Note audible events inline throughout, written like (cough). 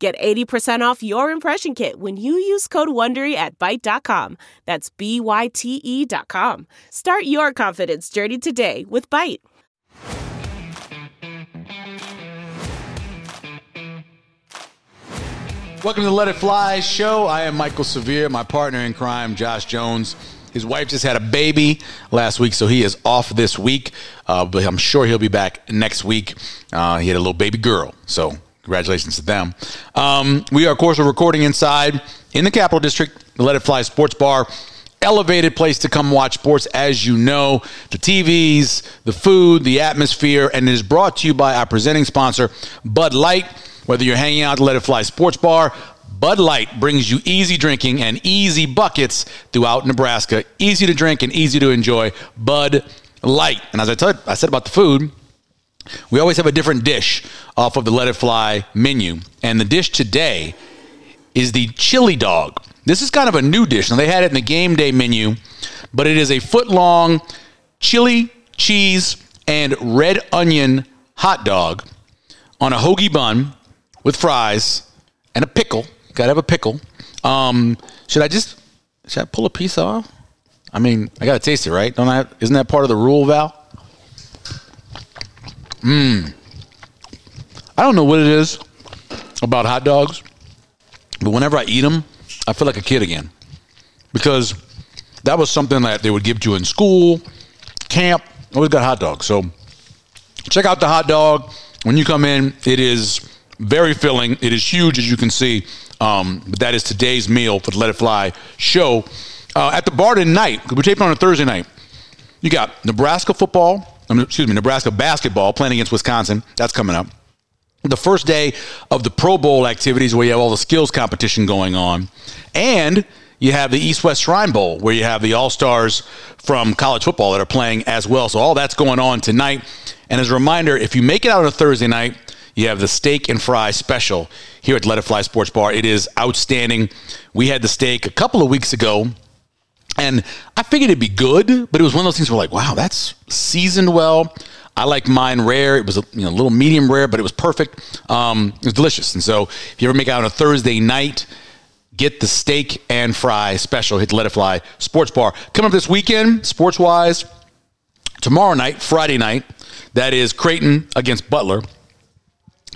Get 80% off your impression kit when you use code WONDERY at Byte.com. That's B-Y-T-E dot com. Start your confidence journey today with Byte. Welcome to the Let It Fly show. I am Mike'l Severe, my partner in crime, Josh Jones. His wife just had a baby last week, so he is off this week. Uh, but I'm sure he'll be back next week. Uh, he had a little baby girl, so congratulations to them. Um, we are, of course, recording inside in the Capital District, the Let It Fly Sports Bar. Elevated place to come watch sports, as you know. The TVs, the food, the atmosphere, and it is brought to you by our presenting sponsor, Bud Light. Whether you're hanging out at the Let It Fly Sports Bar, Bud Light brings you easy drinking and easy buckets throughout Nebraska. Easy to drink and easy to enjoy. Bud Light. And as I, told, I said about the food, we always have a different dish off of the Let It Fly menu. And the dish today is the chili dog. This is kind of a new dish. Now, they had it in the game day menu, but it is a foot long chili, cheese, and red onion hot dog on a hoagie bun with fries and a pickle. Got to have a pickle. Um, should I just should I pull a piece off? I mean, I got to taste it, right? Don't I? Isn't that part of the rule, Val? Mmm. I don't know what it is about hot dogs, but whenever I eat them, I feel like a kid again because that was something that they would give to you in school, camp. Always got hot dogs. So check out the hot dog when you come in. It is very filling. It is huge, as you can see. Um, but that is today's meal for the Let It Fly show. Uh, at the bar tonight, we're taping on a Thursday night, you got Nebraska football, excuse me, Nebraska basketball playing against Wisconsin. That's coming up. The first day of the Pro Bowl activities where you have all the skills competition going on. And you have the East West Shrine Bowl where you have the All Stars from college football that are playing as well. So all that's going on tonight. And as a reminder, if you make it out on a Thursday night, you have the steak and fry special here at Let It Fly Sports Bar. It is outstanding. We had the steak a couple of weeks ago, and I figured it'd be good, but it was one of those things where like, wow, that's seasoned well. I like mine rare. It was a you know, little medium rare, but it was perfect. Um, it was delicious. And so if you ever make out on a Thursday night, get the steak and fry special. Hit the Let It Fly Sports Bar. Coming up this weekend, sports wise, tomorrow night, Friday night, that is Creighton against Butler.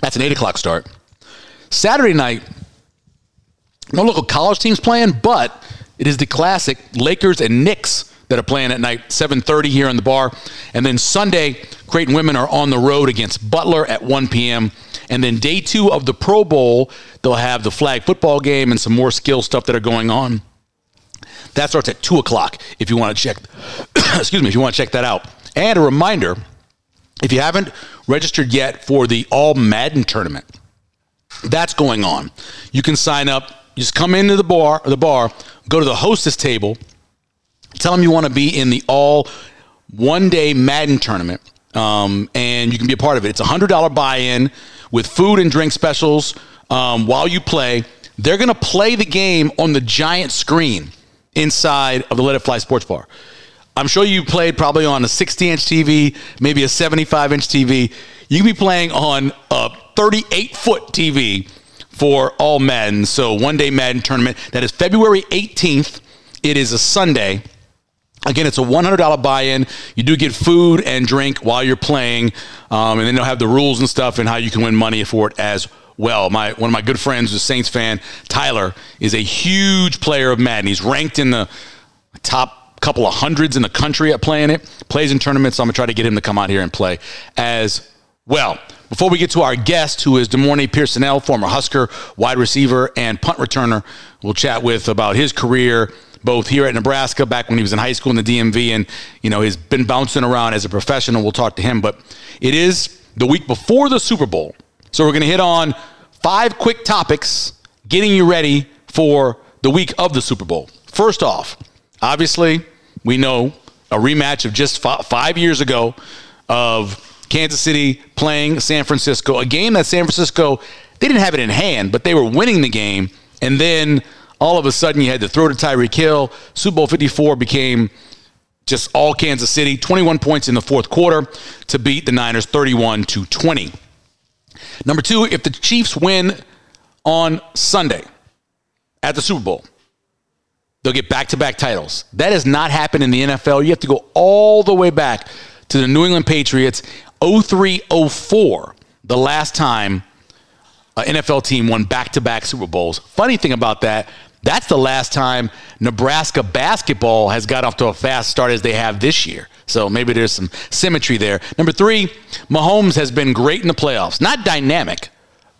That's an 8 o'clock start. Saturday night, no local college teams playing, but it is the classic Lakers and Knicks that are playing at night, 7.30 here in the bar. And then Sunday, Creighton women are on the road against Butler at 1 p.m. And then day two of the Pro Bowl, they'll have the flag football game and some more skill stuff that are going on. That starts at 2 o'clock if you want to check, (coughs) excuse me, if you want to check that out. And a reminder, if you haven't registered yet for the All Madden tournament, that's going on. You can sign up. You just come into the bar, the bar, go to the hostess table, tell them you want to be in the All One Day Madden tournament, um, and you can be a part of it. It's a hundred dollar buy in with food and drink specials um, while you play. They're going to play the game on the giant screen inside of the Let It Fly Sports Bar. I'm sure you played probably on a 60 inch TV, maybe a 75 inch TV. You can be playing on a 38 foot TV for all men. So one day Madden tournament. That is February 18th. It is a Sunday. Again, it's a $100 buy-in. You do get food and drink while you're playing, um, and then they'll have the rules and stuff and how you can win money for it as well. My one of my good friends, a Saints fan, Tyler, is a huge player of Madden. He's ranked in the top couple of hundreds in the country at playing it. Plays in tournaments. So I'm gonna try to get him to come out here and play as well. Before we get to our guest, who is De'Mornay Pierson-El, former Husker wide receiver and punt returner, we'll chat with about his career both here at Nebraska back when he was in high school in the DMV and you know he's been bouncing around as a professional. We'll talk to him, but it is the week before the Super Bowl. So we're going to hit on five quick topics getting you ready for the week of the Super Bowl. First off, obviously, we know a rematch of just five years ago of Kansas City playing San Francisco, a game that San Francisco, they didn't have it in hand, but they were winning the game. And then all of a sudden you had to throw to Tyreek Hill. Super Bowl 54 became just all Kansas City, 21 points in the fourth quarter to beat the Niners 31 to 20. Number two, if the Chiefs win on Sunday at the Super Bowl, they'll get back to back titles. That has not happened in the NFL. You have to go all the way back to the New England Patriots 03 04, the last time uh, an NFL team won back to back Super Bowls. Funny thing about that, that's the last time Nebraska basketball has got off to a fast start as they have this year. So maybe there's some symmetry there. Number three, Mahomes has been great in the playoffs. Not dynamic,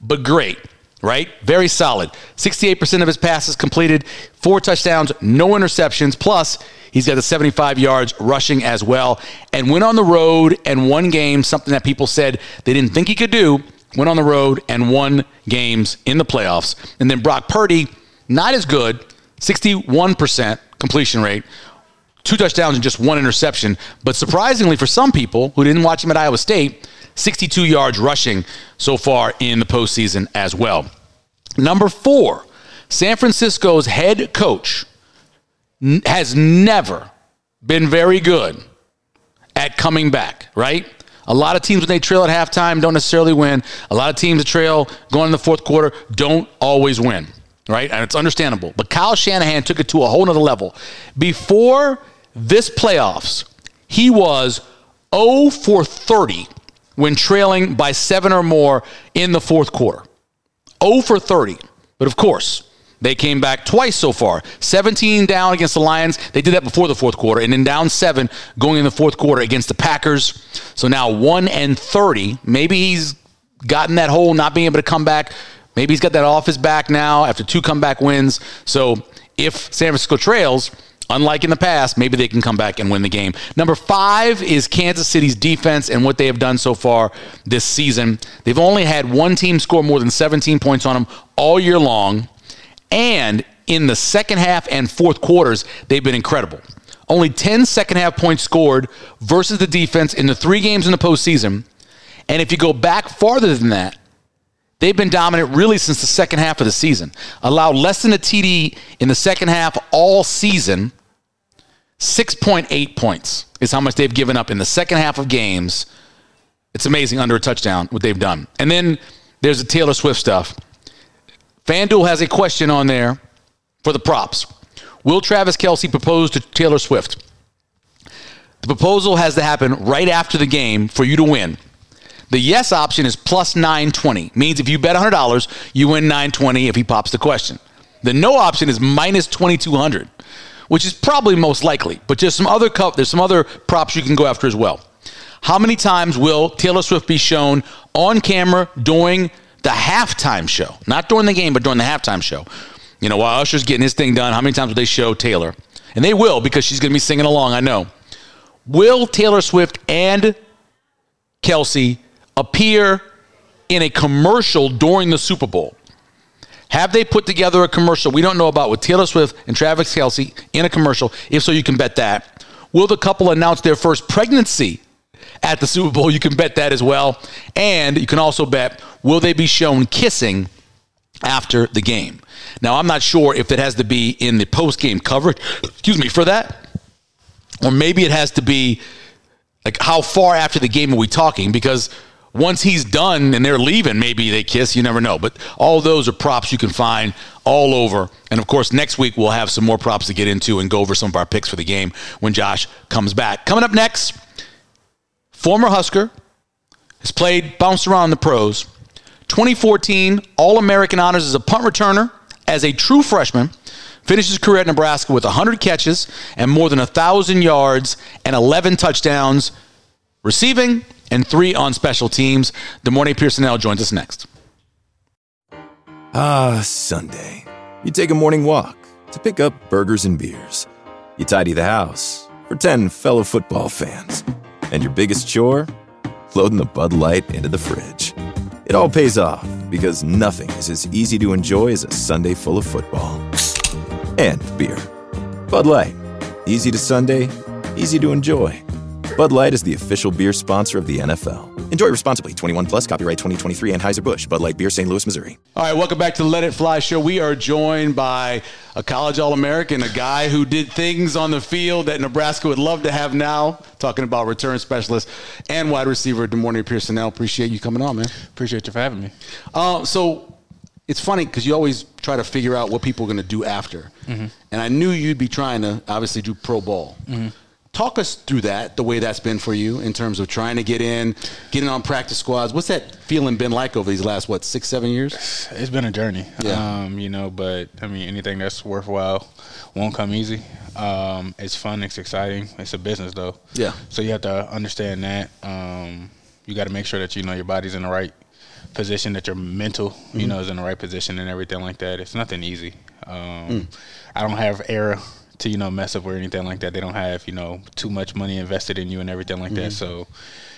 but great, right? Very solid. 68% of his passes completed, four touchdowns, no interceptions. Plus, he's got the 75 yards rushing as well. And went on the road and won games, something that people said they didn't think he could do. Went on the road and won games in the playoffs. And then Brock Purdy not as good, 61% completion rate, two touchdowns and just one interception. But surprisingly, for some people who didn't watch him at Iowa State, 62 yards rushing so far in the postseason as well. Number four, San Francisco's head coach has never been very good at coming back, right? A lot of teams, when they trail at halftime, don't necessarily win. A lot of teams that trail going in the fourth quarter don't always win right? And it's understandable. But Kyle Shanahan took it to a whole nother level. Before this playoffs, he was 0 for 30 when trailing by seven or more in the fourth quarter. 0 for 30. But of course, they came back twice so far. 17 down against the Lions. They did that before the fourth quarter. And then down seven going in the fourth quarter against the Packers. So now 1 and 30. Maybe he's gotten that hole, not being able to come back Maybe he's got that off his back now after two comeback wins. So if San Francisco trails, unlike in the past, maybe they can come back and win the game. Number five is Kansas City's defense and what they have done so far this season. They've only had one team score more than 17 points on them all year long. And in the second half and fourth quarters, they've been incredible. Only 10 second half points scored versus the defense in the three games in the postseason. And if you go back farther than that, They've been dominant really since the second half of the season. Allowed less than a TD in the second half all season. 6.8 points is how much they've given up in the second half of games. It's amazing under a touchdown what they've done. And then there's the Taylor Swift stuff. FanDuel has a question on there for the props. Will Travis Kelce propose to Taylor Swift? The proposal has to happen right after the game for you to win. The yes option is plus 920. Means if you bet $100, you win 920 if he pops the question. The no option is minus 2200, which is probably most likely, but there's some other there's some other props you can go after as well. How many times will Taylor Swift be shown on camera during the halftime show? Not during the game, but during the halftime show. You know, while Usher's getting his thing done, how many times will they show Taylor? And they will because she's going to be singing along, I know. Will Taylor Swift and Kelce appear in a commercial during the Super Bowl? Have they put together a commercial we don't know about with Taylor Swift and Travis Kelce in a commercial? If so, you can bet that. Will the couple announce their first pregnancy at the Super Bowl? You can bet that as well. And you can also bet will they be shown kissing after the game? Now, I'm not sure if it has to be in the post game coverage, excuse me, for that, or maybe it has to be like how far after the game are we talking? Because once he's done and they're leaving, maybe they kiss. You never know. But all those are props you can find all over. And of course, next week we'll have some more props to get into and go over some of our picks for the game when Josh comes back. Coming up next, former Husker has played, bounced around the pros. 2014 All American honors as a punt returner as a true freshman. Finishes his career at Nebraska with 100 catches and more than 1,000 yards and 11 touchdowns receiving and three on special teams. De'Mornay Pierson-El joins us next. Ah, Sunday. You take a morning walk to pick up burgers and beers. You tidy the house for 10 fellow football fans. And your biggest chore? Loading the Bud Light into the fridge. It all pays off because nothing is as easy to enjoy as a Sunday full of football. and beer. Bud Light. Easy to Sunday, easy to enjoy. Bud Light is the official beer sponsor of the NFL. Enjoy responsibly. 21 plus. Copyright 2023. Anheuser Busch. Bud Light Beer. St. Louis, Missouri. All right, welcome back to the Let It Fly show. We are joined by a college All American, a guy who did things on the field that Nebraska would love to have now. Talking about return specialist and wide receiver De'Mornay Pierson-El. Appreciate you coming on, man. Appreciate you for having me. Uh, so it's funny because you always try to figure out what people are going to do after. Mm-hmm. And I knew you'd be trying to obviously do pro ball. Mm-hmm. Talk us through that, the way that's been for you in terms of trying to get in, getting on practice squads. What's that feeling been like over these last, what, six, seven years? It's been a journey, yeah. Um, you know, but I mean, anything that's worthwhile won't come easy. Um, it's fun, it's exciting. It's a business, though. Yeah. So you have to understand that. Um, you got to make sure that you know your body's in the right position, that your mental, mm-hmm. you know, is in the right position and everything like that. It's nothing easy. Um, mm. I don't have era to you know mess up or anything like that. They don't have you know too much money invested in you and everything like mm-hmm. that. So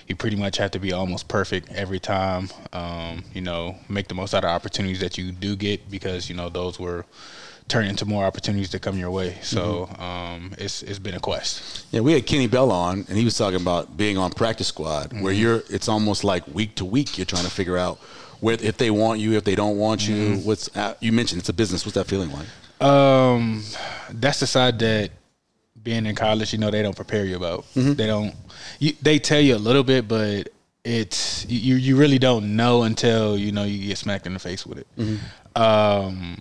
you pretty much have to be almost perfect every time. Um, you know, make the most out of opportunities that you do get because you know those were turn into more opportunities to come your way. So mm-hmm. um, it's it's been a quest. Yeah, we had Kenny Bell on, and he was talking about being on practice squad, mm-hmm. where you're. It's almost like week to week, you're trying to figure out where if they want you, if they don't want you. Mm-hmm. What's uh, you mentioned it's a business. What's that feeling like? Um, that's the side that being in college, you know, they don't prepare you about. Mm-hmm. They don't. You, they tell you a little bit, but it's you. You really don't know until you know you get smacked in the face with it. Mm-hmm. Um,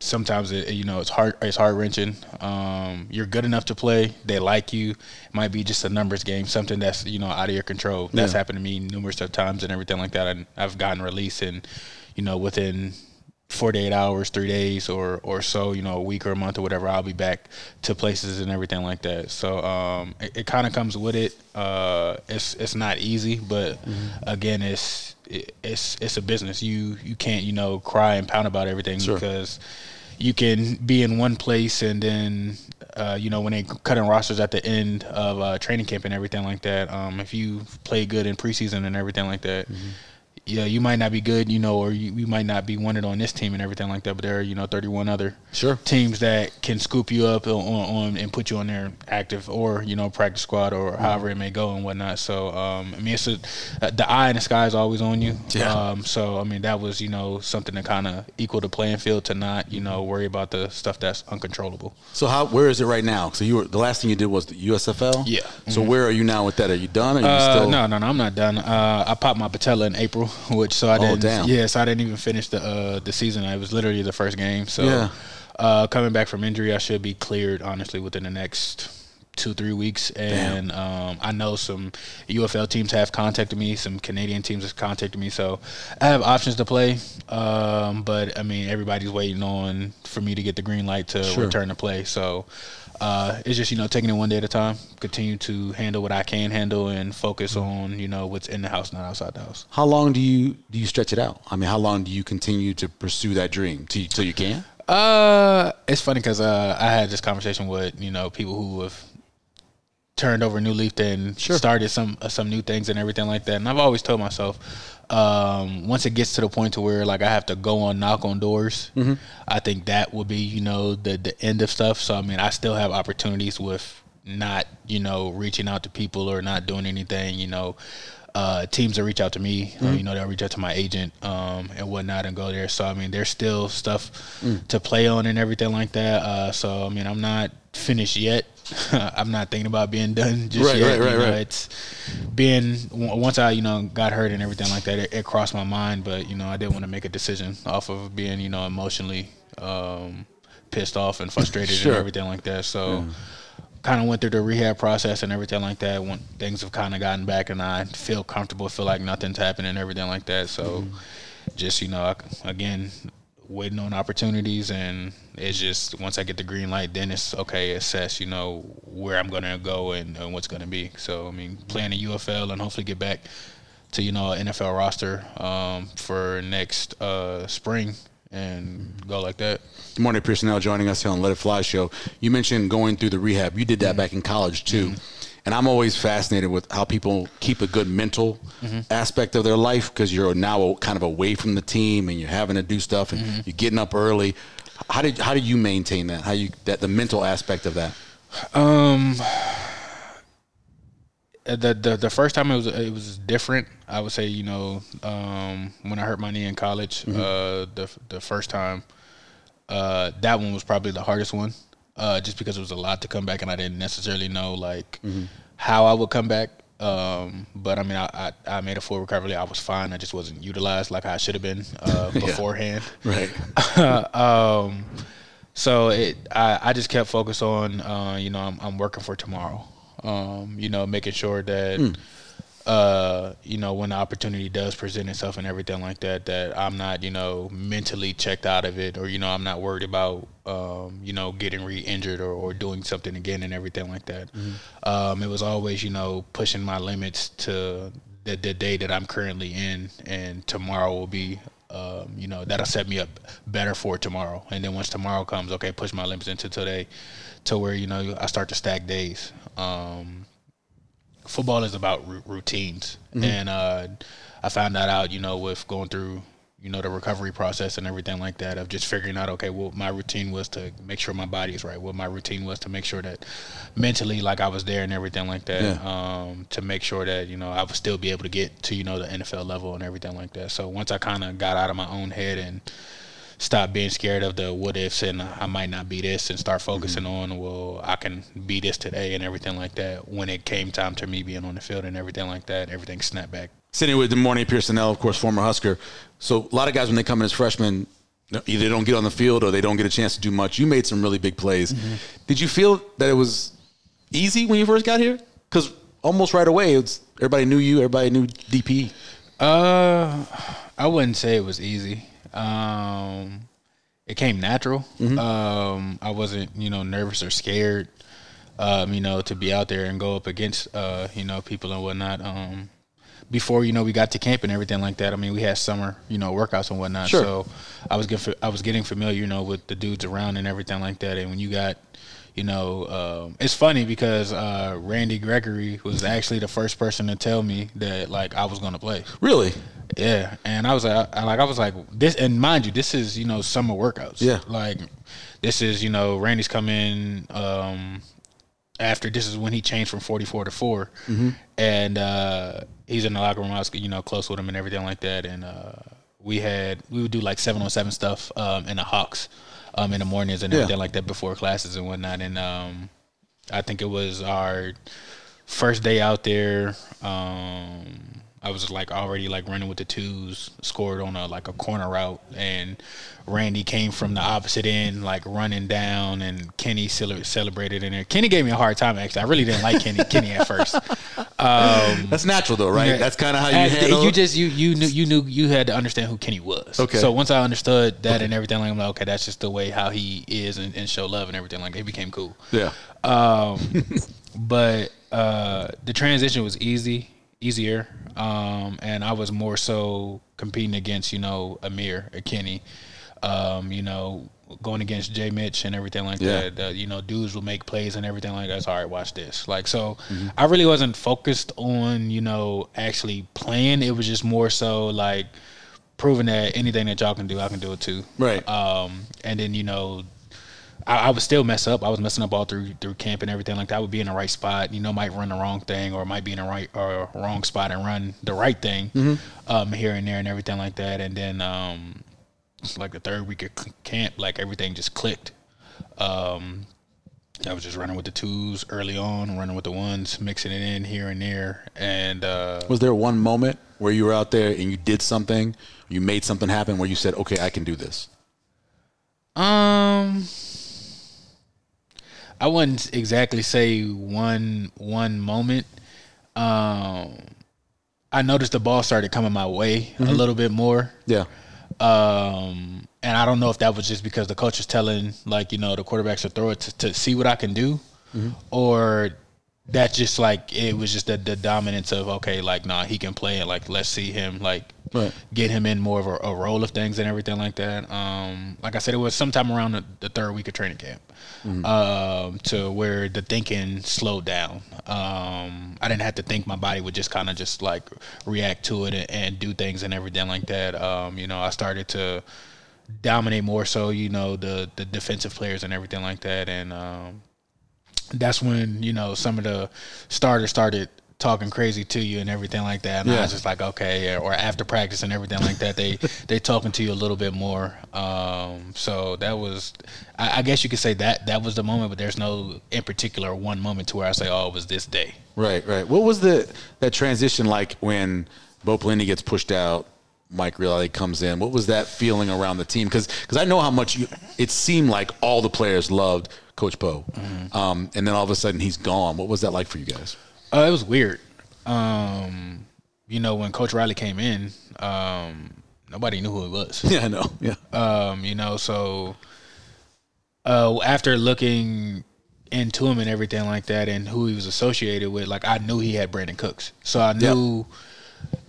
sometimes it, you know it's hard. It's heart wrenching. Um, you're good enough to play. They like you. It might be just a numbers game, something that's you know out of your control. That's yeah. happened to me numerous of times and everything like that. And I've gotten released and you know within 48 hours, three days, or or so, you know, a week or a month or whatever, I'll be back to places and everything like that. So um, it, it kind of comes with it. Uh, it's it's not easy, but mm-hmm. again, it's it, it's it's a business. You you can't you know cry and pound about everything sure. because you can be in one place and then uh, you know when they cut in rosters at the end of uh, training camp and everything like that. Um, if you play good in preseason and everything like that. Mm-hmm yeah, you might not be good, you know, or you, you might not be wanted on this team and everything like that. But there are, you know, 31 other sure. teams that can scoop you up on, on and put you on their active or you know practice squad or mm-hmm. however it may go and whatnot. So um, I mean, it's a, uh, the eye in the sky is always on you. Yeah. Um, so I mean, that was you know something to kind of equal the playing field to not you know worry about the stuff that's uncontrollable. So how where is it right now? So you were the last thing you did was the USFL. Yeah. So mm-hmm. where are you now with that? Are you done? Are you uh, still? No, no, no. I'm not done. Uh, I popped my patella in April, which so I oh, didn't damn. Yeah, so I didn't even finish the uh, the season. It was literally the first game. So yeah. uh, coming back from injury, I should be cleared honestly within the next two three weeks and um, I know some UFL teams have contacted me some Canadian teams have contacted me so I have options to play um, but I mean everybody's waiting on for me to get the green light to sure. return to play so uh, it's just you know taking it one day at a time. Continue to handle what I can handle and focus mm-hmm. on you know what's in the house, not outside the house. How long do you do you stretch it out? I mean, how long do you continue to pursue that dream till, till you can? Uh, it's funny because uh, I had this conversation with you know people who have turned over a new leaf and sure. started some uh, some new things and everything like that. And I've always told myself, um, once it gets to the point to where like I have to go on knock on doors, mm-hmm. I think that will be you know the the end of stuff. So I mean, I still have opportunities with not you know reaching out to people or not doing anything. You know, uh, teams that reach out to me, mm-hmm. uh, you know, they'll reach out to my agent um, and whatnot and go there. So I mean, there's still stuff mm. to play on and everything like that. Uh, so I mean, I'm not finished yet. (laughs) I'm not thinking about being done just right, yet. Right, right, you know, right. It's being once I you know got hurt and everything like that. It, it, crossed my mind, but you know I didn't want to make a decision off of being you know emotionally um, pissed off and frustrated (laughs) sure. and everything like that. So. Kind of went through the rehab process and everything like that. When things have kind of gotten back, and I feel comfortable, feel like nothing's happening, and everything like that. So, mm-hmm. just you know, I, again, waiting on opportunities and it's just once I get the green light then it's okay assess you know where I'm gonna go and, and what's gonna be so I mean playing the UFL and hopefully get back to you know NFL roster um, for next uh, spring and go like that. De'Mornay, Pierson-El joining us here on Let It Fly show. You mentioned going through the rehab. You did that mm-hmm. back in college too. Mm-hmm. And I'm always fascinated with how people keep a good mental mm-hmm. aspect of their life because you're now kind of away from the team and you're having to do stuff and mm-hmm. you're getting up early. How did how did you maintain that? How you that the mental aspect of that? Um, the the the first time it was it was different. I would say you know um, when I hurt my knee in college, Mm-hmm. uh, the the first time, uh, that one was probably the hardest one, uh, just because it was a lot to come back, and I didn't necessarily know like Mm-hmm. how I would come back. Um, but I mean, I, I I made a full recovery. I was fine. I just wasn't utilized like I should have been uh, (laughs) beforehand. Right. (laughs) um, so it, I, I just kept focused on, uh, you know, I'm, I'm working for tomorrow. Um, you know, making sure that, uh, you know, when the opportunity does present itself and everything like that, that I'm not, you know, mentally checked out of it, or you know, I'm not worried about, um, you know, getting re-injured or, or doing something again and everything like that. Um, it was always, you know, pushing my limits to the, the day that I'm currently in, and tomorrow will be um, you know that'll set me up better for tomorrow. And then once tomorrow comes okay push my limits into today to where you know i start to stack days. Um, football is about ru- routines. And uh, i found that out you know with going through you know the recovery process and everything like that of just figuring out okay well my routine was to make sure my body is right what my routine was to make sure that mentally like i was there and everything like that Yeah. um, to make sure that you know i would still be able to get to you know the nfl level and everything like that. So once i kind of got out of my own head and stop being scared of the what ifs and I might not be this and start focusing on well I can be this today and everything like that. When it came time to me being on the field and everything like that, everything snapped back. Sitting with De'Mornay Pierson-El, of course, former Husker. So a lot of guys when they come in as freshmen, either they don't get on the field or they don't get a chance to do much. You made some really big plays. Did you feel that it was easy when you first got here? Because almost right away, it's everybody knew you, everybody knew DP. Uh, I wouldn't say it was easy. Um, it came natural. Um, I wasn't, you know, nervous or scared. Um, you know, to be out there and go up against, uh, you know, people and whatnot. Um, before you know we got to camp and everything like that. I mean, we had summer, you know, workouts and whatnot. Sure. So I was getting, I was getting familiar, you know, with the dudes around and everything like that. And when you got, you know, um, it's funny because uh, Randy Gregory was actually the first person to tell me that like I was gonna play. Really? Yeah, and I was like, I, like I was like this, and mind you, this is you know summer workouts. Yeah. like this is you know Randy's coming um, after this is when he changed from forty four to 4 and uh, he's in the locker room. I was you know close with him and everything like that, and uh, we had we would do like seven on seven stuff um, in the Hawks um, in the mornings and Yeah. everything like that before classes and whatnot, and um, I think it was our first day out there. Um, I was like already like running with the twos, scored on a like a corner route, and Randy came from the opposite end, like running down, and Kenny celebrated in there. Kenny gave me a hard time actually. I really didn't like Kenny Kenny at first. That's natural though, right? That's kind of how you handle you just you you knew you knew you had to understand who Kenny was. Okay. So once I understood that and everything, like I'm like, okay, that's just the way how he is and, and show love and everything. Like it became cool. Yeah. Um, (laughs) but uh, the transition was easy, easier, um, and I was more so competing against you know Amir, Kenny, um, you know, going against Jay Mitch and everything like Yeah. that. Uh, you know, dudes will make plays and everything like that. So, all right, watch this. Like so, I really wasn't focused on you know actually playing. It was just more so like proving that anything that y'all can do, I can do it too. Right. Um, and then you know, I, I would still mess up. I was messing up all through through camp and everything like that. I would be in the right spot, you know, might run the wrong thing, or might be in the right or wrong spot and run the right thing, um, here and there and everything like that. And then, um, like the third week of camp, like everything just clicked. Um, I was just running with the twos early on, running with the ones, mixing it in here and there, and uh, Was there one moment where you were out there and you did something, you made something happen where you said, "Okay, I can do this"? Um, I wouldn't exactly say one one moment. Um, I noticed the ball started coming my way a little bit more. Yeah. Um, and I don't know if that was just because the coach is telling like you know the quarterbacks to throw it to, to see what I can do, or that's just like it was just the, the dominance of okay like nah he can play it like let's see him like Right. get him in more of a, a role of things and everything like that. Um, like I said, it was sometime around the, the third week of training camp, um, to where the thinking slowed down. Um, I didn't have to think; my body would just kind of just like react to it and, and do things and everything like that. Um, you know, I started to dominate more so, you know, the the defensive players and everything like that. And um, that's when you know some of the starters started talking crazy to you and everything like that. And I was just like, okay, or after practice and everything like that, they (laughs) they talking to you a little bit more. Um, so that was, I, I guess you could say that that was the moment, but there's no in particular one moment to where I say, oh, it was this day. Right, right. What was the that transition like when Bo Pelini gets pushed out, Mike Riley comes in? What was that feeling around the team? Because I know how much you, it seemed like all the players loved Coach Bo, um, and then all of a sudden he's gone. What was that like for you guys? Uh, it was weird. Um, you know, when Coach Riley came in, um, nobody knew who he was. (laughs) Yeah, I know. Yeah, Um, you know, so uh, after looking into him and everything like that, and who he was associated with, like I knew he had Brandin Cooks, so I knew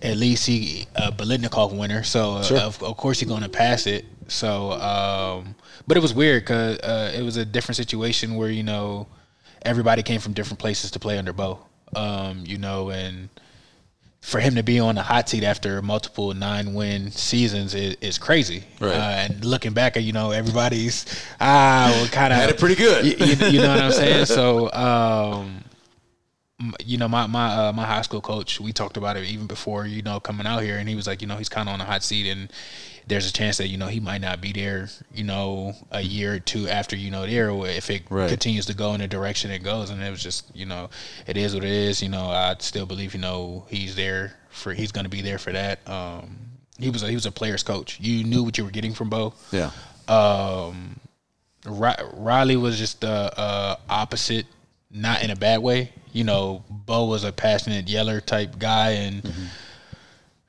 at least he a Biletnikoff winner. So uh, Sure. of, of course he's going to pass it. So, um, but it was weird because uh, it was a different situation where you know everybody came from different places to play under Bo. Um, you know, and for him to be on the hot seat after multiple nine win seasons is, is crazy. Right. Uh, and looking back at you know everybody's ah well, kind of Had it pretty good. You, you- you know what I'm saying? So um, you know my my uh, my high school coach we talked about it even before you know coming out here and he was like you know he's kind of on a hot seat and there's a chance that you know he might not be there you know a year or two after you know there if it Right. continues to go in the direction it goes and it was just you know it is what it is you know I still believe you know he's there for he's going to be there for that um he was a, he was a player's coach you knew what you were getting from Bo yeah. um, Riley was just the uh, opposite, not in a bad way. You know, Bo was a passionate yeller type guy, and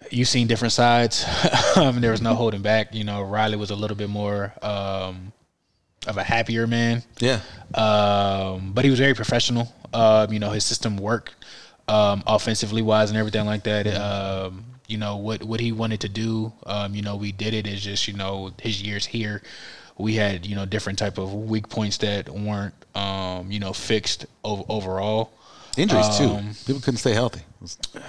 you've seen different sides. (laughs) um, there was no holding back. You know, Riley was a little bit more um, of a happier man Yeah. um, but he was very professional. Um, you know, his system worked um, offensively wise and everything like that. Um, you know what what he wanted to do. Um, you know, we did it. It's just you know his years here, we had you know different type of weak points that weren't um, you know fixed ov- overall. Injuries too. Um, People couldn't stay healthy.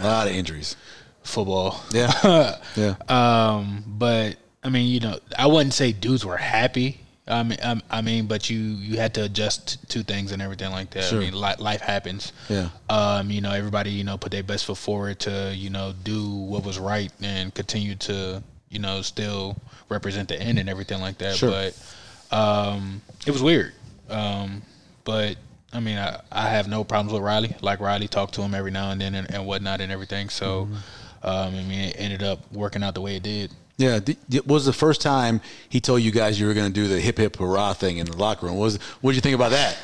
A lot of injuries. Football. Yeah. (laughs) yeah. Um, but I mean, you know, I wouldn't say dudes were happy. I mean, I, I mean, but you you had to adjust to things and everything like that. Sure. I mean, li- life happens. Yeah. Um, you know, everybody you know put their best foot forward to you know do what was right and continue to you know still represent the end and everything like that. Sure. But um, it was weird. Um, but I mean, I, I have no problems with Riley. Like Riley, talk to him every now and then and, and whatnot and everything. So, Mm-hmm. um, I mean, it ended up working out the way it did. Yeah, it was the first time he told you guys you were going to do the hip hip hurrah thing in the locker room. Was what did you think about that?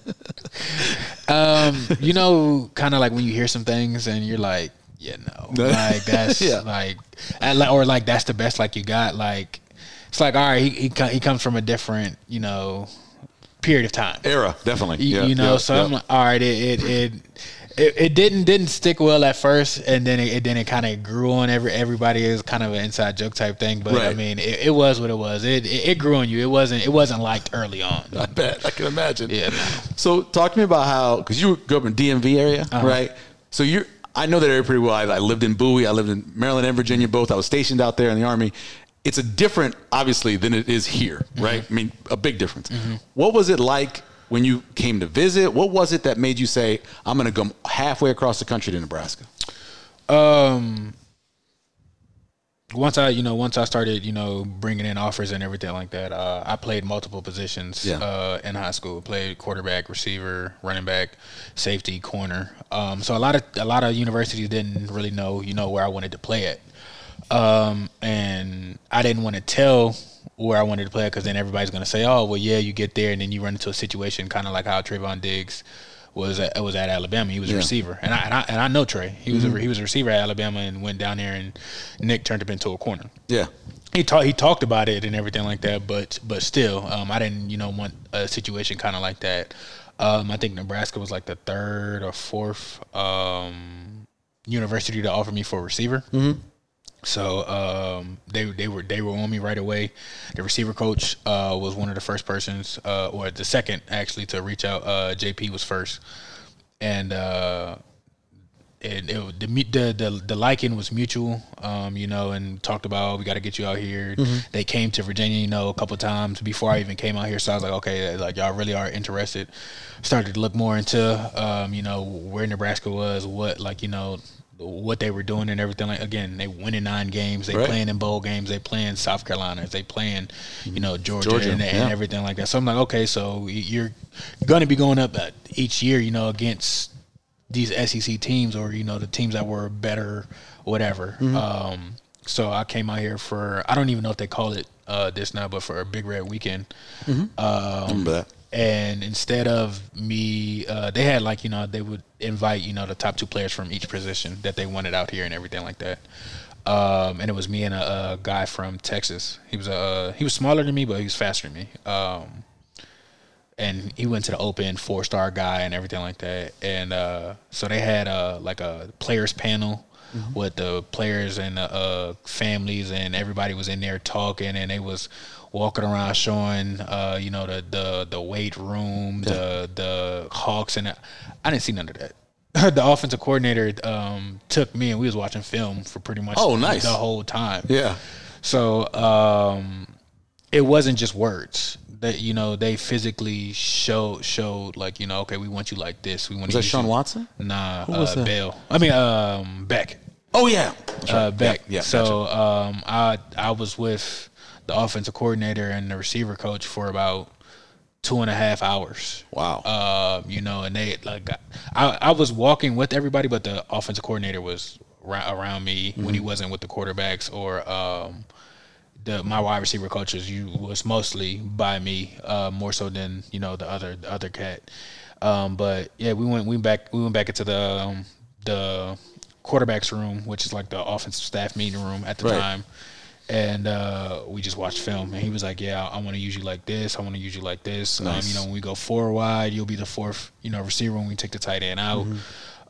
(laughs) Um, you know, kind of like when you hear some things and you're like, yeah, no, (laughs) like that's Yeah. like, or like that's the best like you got. Like, it's like all right, he he, he comes from a different, you know, period of time. Era, definitely. You, Yeah, you know, yeah, so yeah. I'm like, all right, it it, it it it didn't didn't stick well at first, and then it, it then it kind of grew on every everybody is kind of an inside joke type thing. But I mean, it, it was what it was. It, it grew on you. It wasn't it wasn't liked early on. (laughs) I bet I can imagine. Yeah. So talk to me about how because you grew up in DMV area, Uh-huh. right? So you're I know that area pretty well. I, I lived in Bowie. I lived in Maryland and Virginia both. I was stationed out there in the army. It's a different, obviously, than it is here, Mm-hmm. right? I mean, a big difference. What was it like when you came to visit? What was it that made you say, "I'm going to go halfway across the country to Nebraska"? Um, once I, you know, once I started, you know, bringing in offers and everything like that, uh, I played multiple positions Yeah. uh, in high school. Played quarterback, receiver, running back, safety, corner. Um, so a lot of a lot of universities didn't really know, you know, where I wanted to play at. Um, and I didn't want to tell where I wanted to play because then everybody's going to say, "Oh, well, yeah, you get there and then you run into a situation kind of like how Trevon Diggs was at, was at Alabama. He was a receiver, and I, and I and I know Trey. He was a, he was a receiver at Alabama and went down there and Nick turned him into a corner. Yeah, He talked he talked about it and everything like that, but but still, um, I didn't you know want a situation kind of like that. Um, I think Nebraska was like the third or fourth um, university to offer me for a receiver. So um, they they were they were on me right away. The receiver coach uh, was one of the first persons, uh, or the second actually, to reach out. Uh, JP was first, and uh, it, it the, the the the liking was mutual, um, you know, and talked about we got to get you out here. Mm-hmm. They came to Virginia, you know, a couple times before I even came out here. So I was like, okay, like y'all really are interested. Started to look more into, um, you know, where Nebraska was, what like you know what they were doing and everything. Like again, they winning nine games, they Right. playing in bowl games, they playing South Carolina, they playing, you know, Georgia, Georgia, and, and everything like that. So I'm like, okay, so you're going to be going up uh, each year, you know, against these SEC teams or you know the teams that were better, whatever. Mm-hmm. Um, so I came out here for I don't even know if they call it uh, this now, but for a Big Red Weekend. Remember that? And instead of me, uh, they had like you know they would invite you know the top two players from each position that they wanted out here and everything like that. Um, and it was me and a, a guy from Texas. He was a he was smaller than me, but he was faster than me. Um, and he went to the open four star guy and everything like that. And uh, so they had uh, like a players panel with the players and the uh, families, and everybody was in there talking, and they was walking around showing uh, you know the the the weight room, the the Hawks, and I didn't see none of that. (laughs) the offensive coordinator um, took me, and we was watching film for pretty much Oh, nice. the whole time. Yeah. So um, it wasn't just words. That you know they physically showed showed like you know okay we want you like this we want Was you that Shawn you- Watson? Nah, was uh, that? Bell. I mean um Beck. Oh yeah. Uh. Beck. Yeah. yeah so gotcha. um I I was with the offensive coordinator and the receiver coach for about two and a half hours. wow. Um, you know, and they like I, I was walking with everybody, but the offensive coordinator was ra- around me when Mm-hmm. he wasn't with the quarterbacks or um, the my wide receiver coaches. You was mostly by me, uh, more so than you know the other the other cat. Um, but yeah, we went we went back we went back into the um, the quarterbacks room, which is like the offensive staff meeting room at the Right. time. And uh, we just watched film, and he was like, "Yeah, I want to use you like this. I want to use you like this. Um, you know, when we go four wide, you'll be the fourth, you know, receiver when we take the tight end out.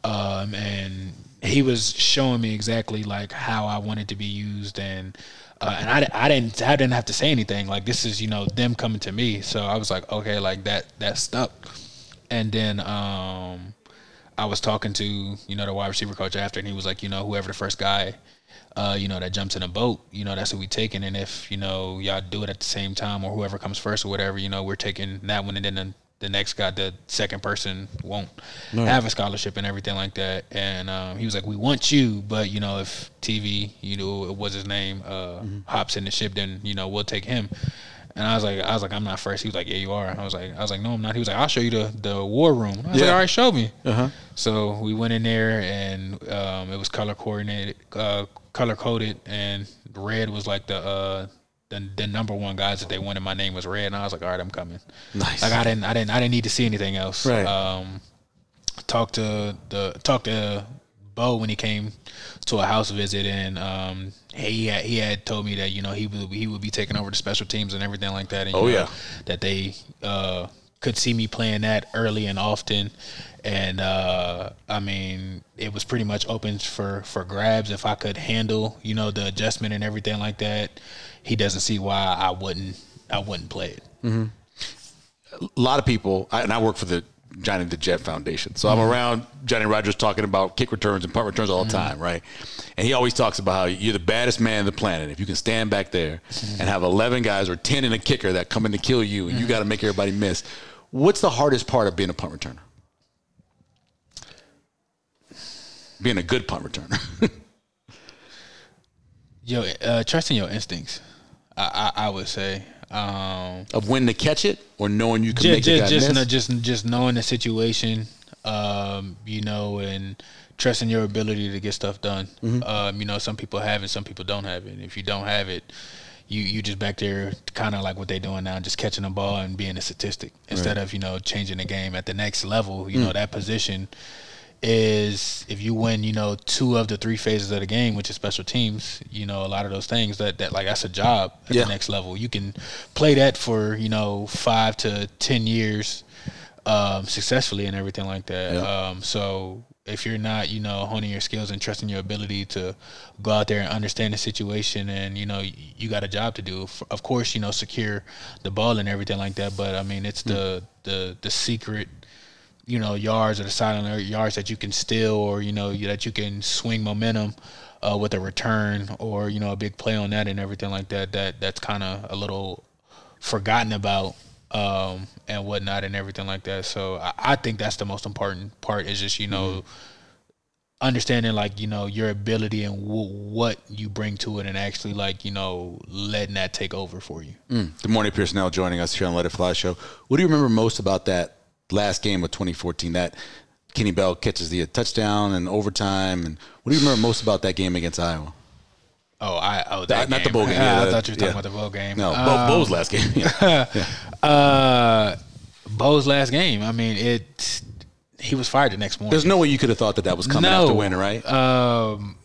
Um, and he was showing me exactly like how I wanted to be used, and uh, and I, I didn't I didn't have to say anything. Like this is you know them coming to me, so I was like, okay, like that that stuck. And then um, I was talking to you know the wide receiver coach after, and he was like, you know, whoever the first guy. Uh, you know that jumps in a boat. You know that's who we taking, and if you know y'all do it at the same time, or whoever comes first, or whatever, you know we're taking that one, and then the, the next guy, the second person, won't have a scholarship and everything like that. And um, he was like, "We want you, but you know if TV, you know it was his name, uh, hops in the ship, then you know we'll take him." And I was like, I was like, I'm not first. He was like, Yeah, you are. I was like, I was like, No, I'm not. He was like, I'll show you the the war room. I was Yeah. like, All right, show me. Uh-huh. So we went in there and um, it was color coordinated, uh, color coded, and red was like the uh, the the number one guys that they wanted. My name was red, and I was like, all right, I'm coming. Nice. Like I didn't, I didn't, I didn't need to see anything else. Right. Um, talked to the talked to Bo when he came to a house visit, and um, he had, he had told me that you know he would he would be taking over the special teams and everything like that. And, Oh, know, yeah. that they uh, could see me playing that early and often. And uh, I mean, it was pretty much open for for grabs if I could handle, you know, the adjustment and everything like that. He doesn't see why I wouldn't I wouldn't play it. a lot of people, I, and I work for the Johnny the Jet Foundation, so I'm around Johnny Rodgers talking about kick returns and punt returns all the time, right? And he always talks about how you're the baddest man on the planet if you can stand back there and have 11 guys or 10 in a kicker that come in to kill you, and you got to make everybody miss. What's the hardest part of being a punt returner? Being a good punt returner. (laughs) Yo, uh, trusting your instincts, I, I, I would say. Um, of when to catch it or knowing you can just make the guy just just, kno- just just knowing the situation, um, you know, and trusting your ability to get stuff done. Mm-hmm. Um, you know, some people have it, some people don't have it. If you don't have it, you you just back there, kind of like what they're doing now, just catching the ball and being a statistic instead of you know changing the game at the next level. You Mm. know that position is if you win, you know, two of the three phases of the game, which is special teams, you know, a lot of those things that, that like that's a job at Yeah. the next level. You can play that for, you know, five to ten years um, successfully and everything like that. Yeah. Um, so if you're not, you know, honing your skills and trusting your ability to go out there and understand the situation and, you know, you got a job to do. Of course, you know, secure the ball and everything like that. But I mean, it's the, the, the secret, you know yards or the silent yards that you can steal or you know that you can swing momentum uh, with a return or you know a big play on that and everything like that. That that's kind of a little forgotten about um, and whatnot and everything like that. So I, I, think that's the most important part is just you know. Mm-hmm. Understanding like you know your ability and w- what you bring to it, and actually like you know letting that take over for you. Mm. De'Mornay, Pierce Nell, joining us here on Let It Fly Show. What do you remember most about that last game of 2014? That Kenny Bell catches the touchdown and overtime, and what do you remember most about that game against Iowa? Oh, I oh that not game. the bowl (laughs) game. Yeah, I thought you were talking yeah. about the bowl game. No, um, Bo's last game. (laughs) yeah. uh, Bo's last game. I mean, it. He was fired the next morning. There's no way you could have thought that that was coming no. after winning, right? Um,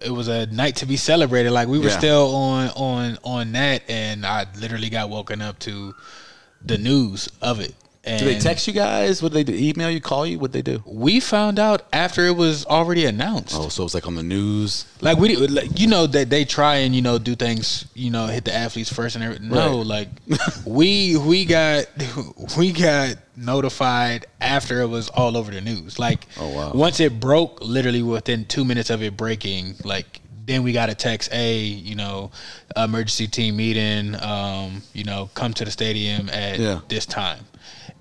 it was a night to be celebrated. Like we were yeah. still on on on that, and I literally got woken up to the news of it. And do they text you guys? What they do? Email you? Call you? What they do? We found out after it was already announced. Oh, so it's like on the news. Like we, like, you know, that they try and you know do things, you know, hit the athletes first and everything. No, right. like (laughs) we we got (laughs) we got notified after it was all over the news. Like, oh wow, once it broke, literally within two minutes of it breaking, like then we got a text, a you know, emergency team meeting, um, you know, come to the stadium at yeah. this time.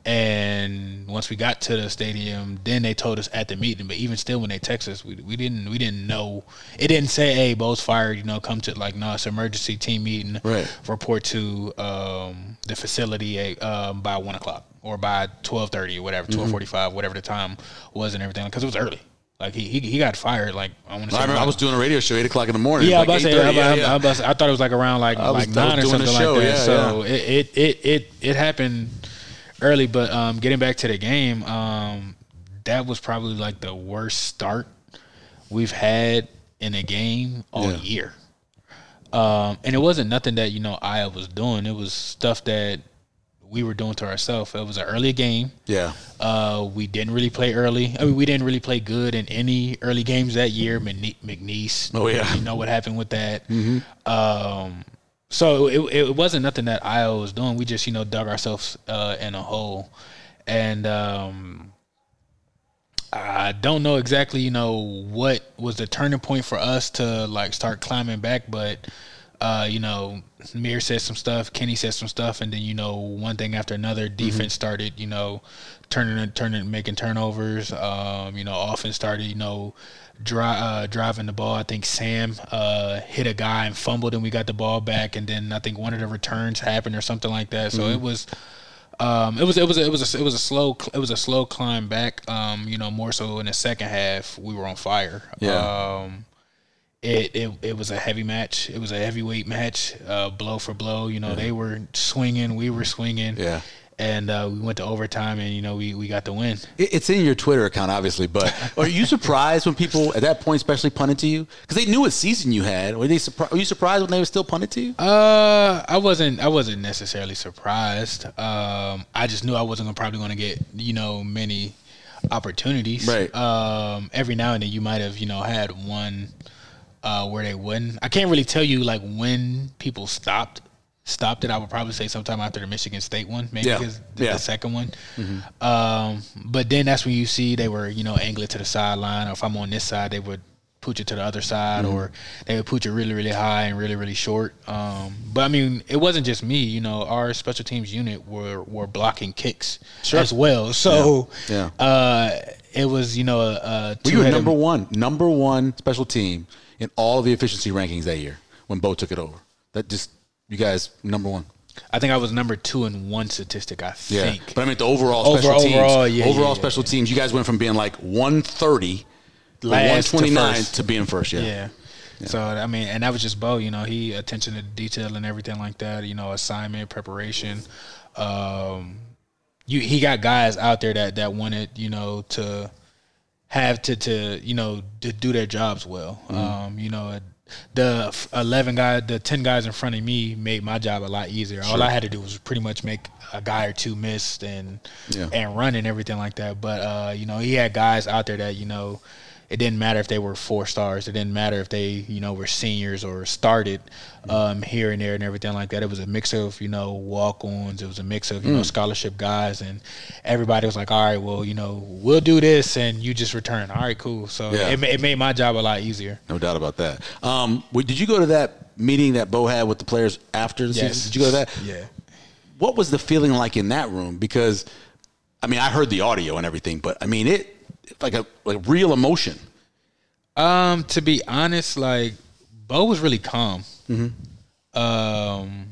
And once we got to the stadium, then they told us at the meeting. But even still, when they texted us, we, we didn't we didn't know. It didn't say, "Hey, Bo's fired." You know, come to like no, it's emergency team meeting. Right. Report to um, the facility um, by one o'clock or by twelve thirty or whatever, twelve forty five, mm-hmm. whatever the time was and everything, because it was early. Like he, he, he got fired. Like I want to say, I, remember I was doing a radio show eight o'clock in the morning. Yeah, like I, say, yeah, I, yeah. I, I, thought it was like around like like nine or something like that. Yeah, so yeah. It, it it it it happened early, but um, getting back to the game, um, that was probably like the worst start we've had in a game all yeah. year. Um, and it wasn't nothing that you know Iowa was doing. It was stuff that we were doing to ourselves. It was an early game. Yeah. Uh, we didn't really play early. I mean, we didn't really play good in any early games that year. McNeese. Oh yeah. You know what happened with that. Mm-hmm. Um, so it, it wasn't nothing that I was doing. We just you know dug ourselves uh, in a hole, and um, I don't know exactly you know what was the turning point for us to like start climbing back, but uh, you know Mir said some stuff, Kenny said some stuff, and then you know one thing after another, defense mm-hmm. started you know turning turning making turnovers. Um, you know offense started you know dri- uh, driving the ball. I think Sam uh, hit a guy and fumbled, and we got the ball back. And then I think one of the returns happened or something like that. So mm-hmm. it was. Um, it was it was it was a, it was a slow it was a slow climb back. Um, you know, more so in the second half, we were on fire. Yeah. Um, it, it it was a heavy match. It was a heavyweight match, uh, blow for blow. You know, they were swinging, we were swinging. Yeah and uh, we went to overtime, and you know we, we got the win. It's in your Twitter account, obviously, but (laughs) are you surprised when people at that point, especially punted to you, because they knew what season you had? Were they surprised? Were you surprised when they were still punted to you? Uh, I wasn't. I wasn't necessarily surprised. Um, I just knew I wasn't probably going to get you know many opportunities. Right. Um, every now and then you might have you know had one. Uh, where they wouldn't. I can't really tell you like when people stopped stopped it, I would probably say sometime after the Michigan State one, maybe yeah. the, yeah. the, second one. Mm-hmm. Um, but then that's when you see they were, you know, angling to the sideline, or if I'm on this side, they would put you to the other side, mm-hmm. or they would put you really, really high and really, really short. Um, but I mean, it wasn't just me. You know, our special teams unit were were blocking kicks sure. as well. So yeah, yeah. Uh, it was you know a, a well, you were number one, number one special team in all of the efficiency rankings that year when Bo took it over. That just you guys number one. I think I was number two in one statistic. I yeah. think. But I mean the overall special Over, teams. Overall, yeah, overall yeah, special teams. You guys went from being like one thirty, one twenty nine to, being first. Yeah. yeah. So I mean, and that was just Bo. You know, he attention to detail and everything like that. You know, assignment preparation. Um, you he got guys out there that that wanted you know to have to to you know to do their jobs well. Mm-hmm. Um, you know, the 11 guys, the 10 guys in front of me made my job a lot easier. Sure. All I had to do was pretty much make a guy or two miss and yeah. and run and everything like that. But uh, you know, he had guys out there that you know it didn't matter if they were four stars. It didn't matter if they, you know, were seniors or started um, here and there and everything like that. It was a mix of, you know, walk-ons. It was a mix of, you know, scholarship guys, and everybody was like, "All right, well, you know, we'll do this," and you just return. All right, cool. So Yeah. it, it made my job a lot easier. No doubt about that. Um, did you go to that meeting that Bo had with the players after the Yes. season? Did you go to that? Yeah. What was the feeling like in that room? Because, I mean, I heard the audio and everything, but I mean, it like a like real emotion. Um, to be honest, like Bo was really calm. Um,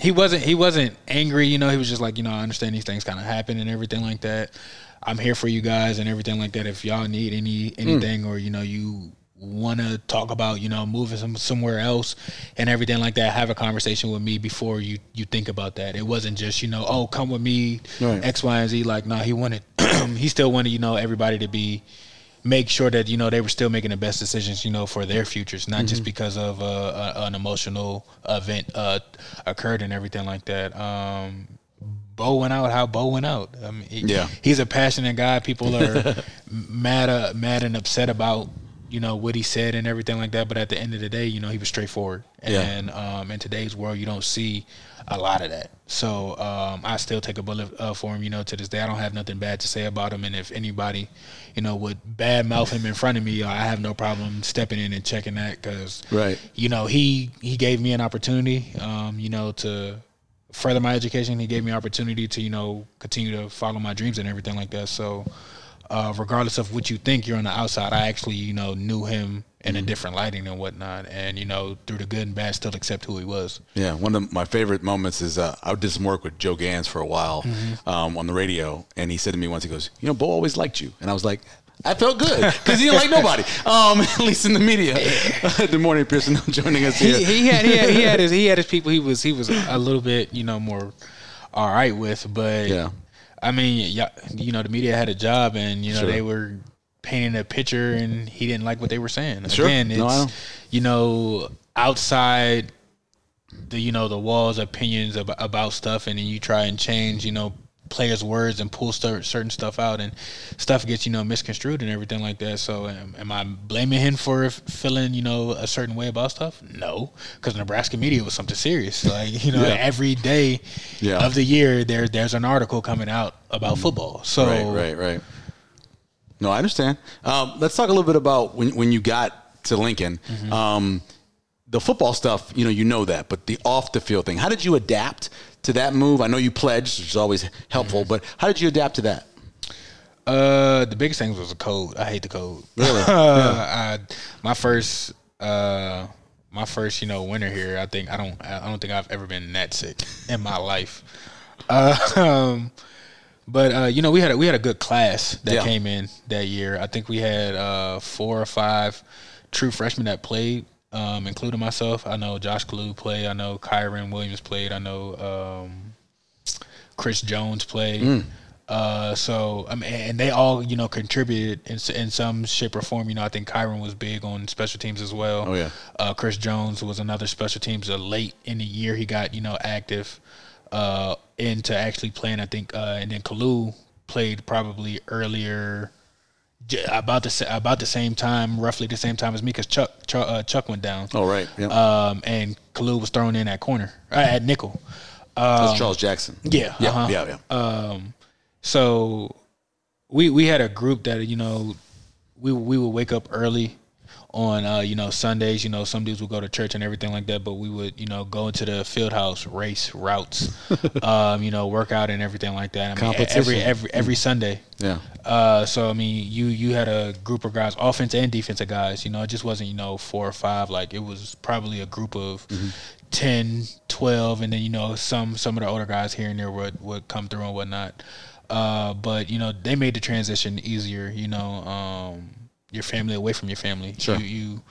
he wasn't he wasn't angry. You know, he was just like, you know, I understand these things kind of happen and everything like that. I'm here for you guys and everything like that. If y'all need any anything or you know you want to talk about you know moving some, somewhere else and everything like that, have a conversation with me before you you think about that. It wasn't just you know oh come with me Right. X Y and Z. Like no, he wanted (clears throat) he still wanted you know everybody to be make sure that you know they were still making the best decisions you know for their futures not just because of uh, a, an emotional event uh, occurred and everything like that um Bo went out how Bo went out. I mean, he- Yeah. he's a passionate guy. People are (laughs) mad, uh, mad and upset about you know what he said and everything like that. But at the end of the day, you know he was straightforward. Yeah. And um, in today's world, you don't see a lot of that. So um, I still take a bullet uh, for him. You know, to this day, I don't have nothing bad to say about him. And if anybody, you know, would bad mouth him in front of me, I have no problem stepping in and checking that because Right. you know he he gave me an opportunity um you know to further my education he gave me opportunity to you know continue to follow my dreams and everything like that so uh regardless of what you think you're on the outside i actually you know knew him in a different lighting and whatnot and you know through the good and bad still accept who he was Yeah, one of my favorite moments is uh, I did some work with Joe Ganz for a while um, on the radio, and he said to me once, he goes, "You know, Bo always liked you," and I was like. I felt good (laughs) because he didn't like nobody, um, (laughs) at least in the media. (laughs) De'Mornay Pierson, joining us here. he, he had he had he had his he had his people he was he was a little bit you know more all right with but Yeah. I mean yeah you know the media had a job and you know Sure. they were painting a picture and he didn't like what they were saying Sure. again it's No, you know outside the you know the walls opinions about, about stuff and then you try and change you know players words and pull cer- certain stuff out and stuff gets you know misconstrued and everything like that so am, am i blaming him for feeling you know a certain way about stuff no because nebraska media was something serious like you know Yeah. every day Yeah. of the year there there's an article coming out about football so Right, right, right. No, I understand. Um, let's talk a little bit about when when you got to Lincoln. Um, the football stuff, you know, you know that, but the off the field thing. How did you adapt to that move? I know you pledged, which is always helpful, but how did you adapt to that? Uh, the biggest thing was the code. I hate the code. Really? (laughs) I, my first, uh, my first, you know, winter here. I think I don't, I don't think I've ever been that sick in my life. Uh, (laughs) um, but uh, you know, we had a, we had a good class that Yeah. came in that year. I think we had uh, four or five true freshmen that played, um, including myself. I know Josh Kalu played. I know Kieron Williams played. I know um, Chris Jones played. Uh, so I mean, and they all you know contributed in, in some shape or form. You know, I think Kieron was big on special teams as well. Oh, yeah. Uh, Chris Jones was another special teams. Uh, late in the year, he got you know active uh, into actually playing. I think, uh, and then Kalu played probably earlier. About the about the same time, roughly the same time as me, because Chuck Chuck, uh, Chuck went down. Oh, right. Yeah. Um, and Kalu was thrown in at corner uh, at nickel. That's Charles Jackson. Yeah, Yeah, uh-huh. yeah, yeah. Um, so we we had a group that you know we we would wake up early on uh, you know Sundays. You know some dudes would go to church and everything like that, but we would you know go into the field house, race routes, (laughs) um, you know work out and everything like that. I mean, every every every Sunday. yeah. Uh, so I mean, you you had a group of guys, offense and defensive guys. You know, it just wasn't you know four or five. Like it was probably a group of ten, twelve, 10, 12, and then you know some some of the older guys here and there would would come through and whatnot. Uh, but you know, they made the transition easier. You know, um, your family away from your family. Sure. You, you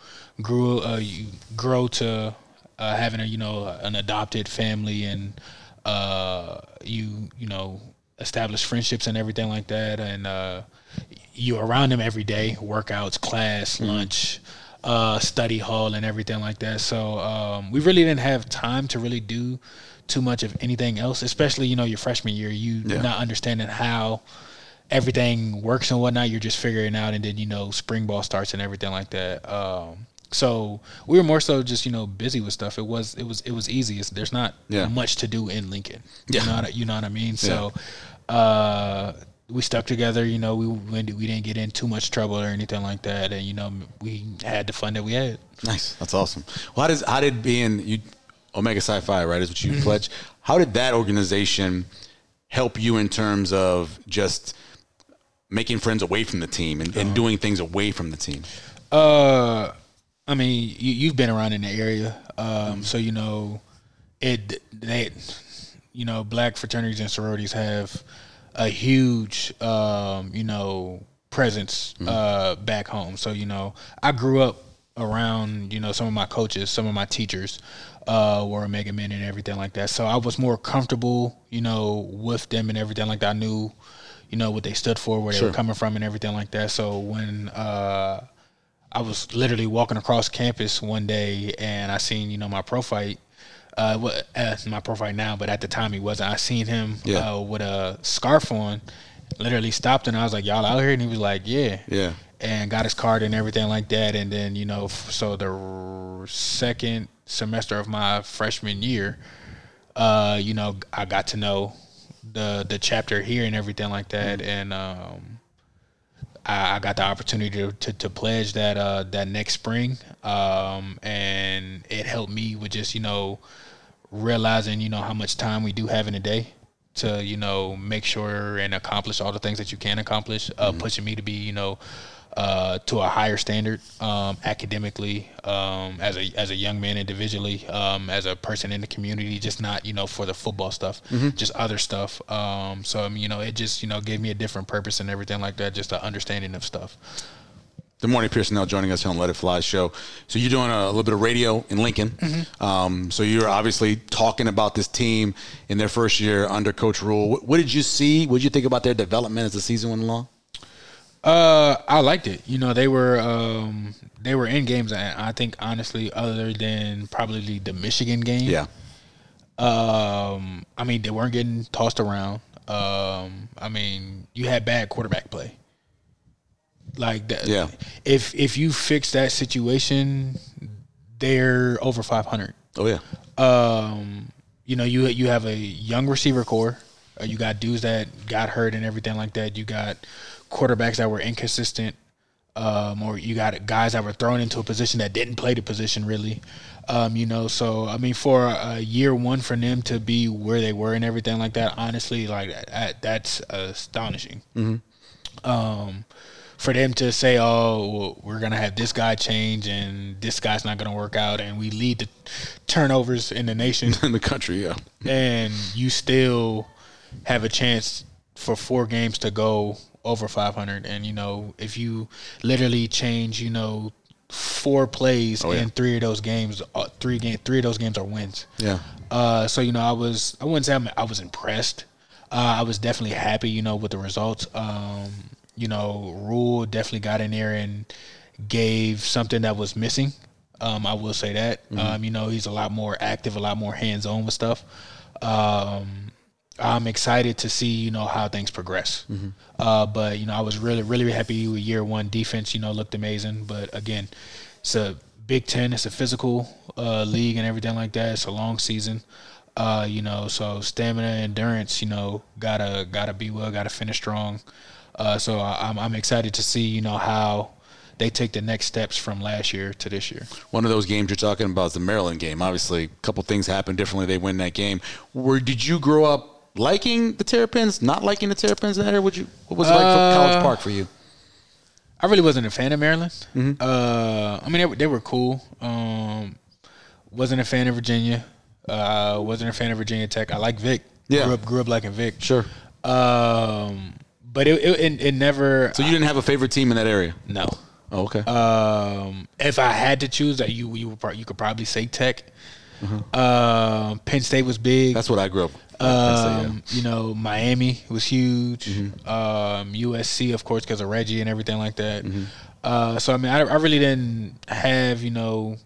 grew uh, you grow to uh, having a you know an adopted family and uh, you you know establish friendships and everything like that and uh, you're around them every day workouts class lunch uh, study hall and everything like that so um, we really didn't have time to really do too much of anything else especially you know your freshman year you Yeah. not understanding how everything works and whatnot. You're just figuring out, and then you know spring ball starts and everything like that. Um, so we were more so just you know busy with stuff. It was it was it was easy. It's, there's not Yeah. much to do in Lincoln. Yeah. You know what, I- you know what I mean. So uh, we stuck together. You know we we didn't get in too much trouble or anything like that, and you know we had the fun that we had. Nice. That's awesome. Well, how does how did being you Omega Psi Phi right is what Mm-hmm. you pledge? How did that organization help you in terms of just making friends away from the team and, and doing things away from the team? Uh, I mean, you, you've been around in the area, um, so you know it. They, you know, black fraternities and sororities have a huge, um, you know, presence uh, back home. So you know, I grew up around, you know, some of my coaches, some of my teachers uh, were Omega men and everything like that. So I was more comfortable, you know, with them and everything like that. I knew, you know, what they stood for, where they Sure. were coming from, and everything like that. So when uh, I was literally walking across campus one day and I seen, you know, my profile. Uh, what uh, my profile now, but at the time he wasn't. I seen him Yeah. uh, with a scarf on, literally stopped and I was like, "Y'all out here?" And he was like, "Yeah." Yeah. And got his card and everything like that. And then you know, f- so the r- second semester of my freshman year, uh, you know, I got to know the the chapter here and everything like that, and um, I, I got the opportunity to, to, to pledge that uh, that next spring, um, and it helped me with just you know realizing you know how much time we do have in a day to you know make sure and accomplish all the things that you can accomplish, uh, pushing me to be you know. Uh, to a higher standard um, academically, um, as a as a young man individually, um, as a person in the community, just not you know for the football stuff, just other stuff. Um, so I mean, you know, it just you know gave me a different purpose and everything like that, just an understanding of stuff. De'Mornay Pierson now joining us on Let It Fly show. So you're doing a, little bit of radio in Lincoln. Mm-hmm. Um, so you're obviously talking about this team in their first year under Coach Rhule. What, what did you see? What did you think about their development as the season went along? Uh, I liked it. You know, they were um, they were in games, and I think honestly, other than probably the Michigan game, Yeah. Um, I mean, they weren't getting tossed around. Um, I mean, you had bad quarterback play. Like that. Yeah. If if you fix that situation, they're over five hundred. Oh yeah. Um, you know, you you have a young receiver core. Uh, you got dudes that got hurt and everything like that. You got quarterbacks that were inconsistent, um, or you got guys that were thrown into a position that didn't play the position really. Um, you know, so I mean, for a year one for them to be where they were and everything like that, honestly, like that, that's astonishing. Um, for them to say, "Oh, well, we're gonna have this guy change and this guy's not gonna work out," and we lead the turnovers in the nation, (laughs) In the country, yeah. and you still have a chance for four games to go over 500 and you know if you literally change you know four plays Oh, yeah. in three of those games uh, three game three of those games are wins Yeah. uh, so you know, I was I wouldn't say I'm, I was impressed. Uh, I was definitely happy, you know, with the results. Um, you know, Rhule definitely got in there and gave something that was missing. Um, I will say that. Um, you know, he's a lot more active, a lot more hands on with stuff. Um, I'm excited to see, you know, how things progress. Uh, but you know, I was really, really happy with year one defense. You know, looked amazing. But again, it's a Big Ten. It's a physical uh, league and everything like that. It's a long season. Uh, you know, so stamina, endurance. You know, gotta gotta be well, gotta finish strong. Uh, so I, I'm I'm excited to see you know how they take the next steps from last year to this year. One of those games you're talking about is the Maryland game. Obviously, a couple things happened differently. They win that game. Where did you grow up liking the Terrapins, not liking the Terrapins in that area? Would you, what was it like Uh, for College Park for you? I really wasn't a fan of Maryland. Uh, I mean, they, were- they were cool. Um, wasn't a fan of Virginia. Uh, wasn't a fan of Virginia Tech. I like Vick. Yeah. Grew up, grew up liking Vick. Sure. Um, but it, it, it, it never. So you didn't have a favorite team in that area? no. Oh, okay. Um, if I had to choose, that you you would you could probably say Tech. Um, Penn State was big. That's what I grew up. Say, yeah. Um, you know, Miami was huge. Mm-hmm. Um, USC, of course, because of Reggie and everything like that. Mm-hmm. Uh, so I mean, I, I really didn't have you know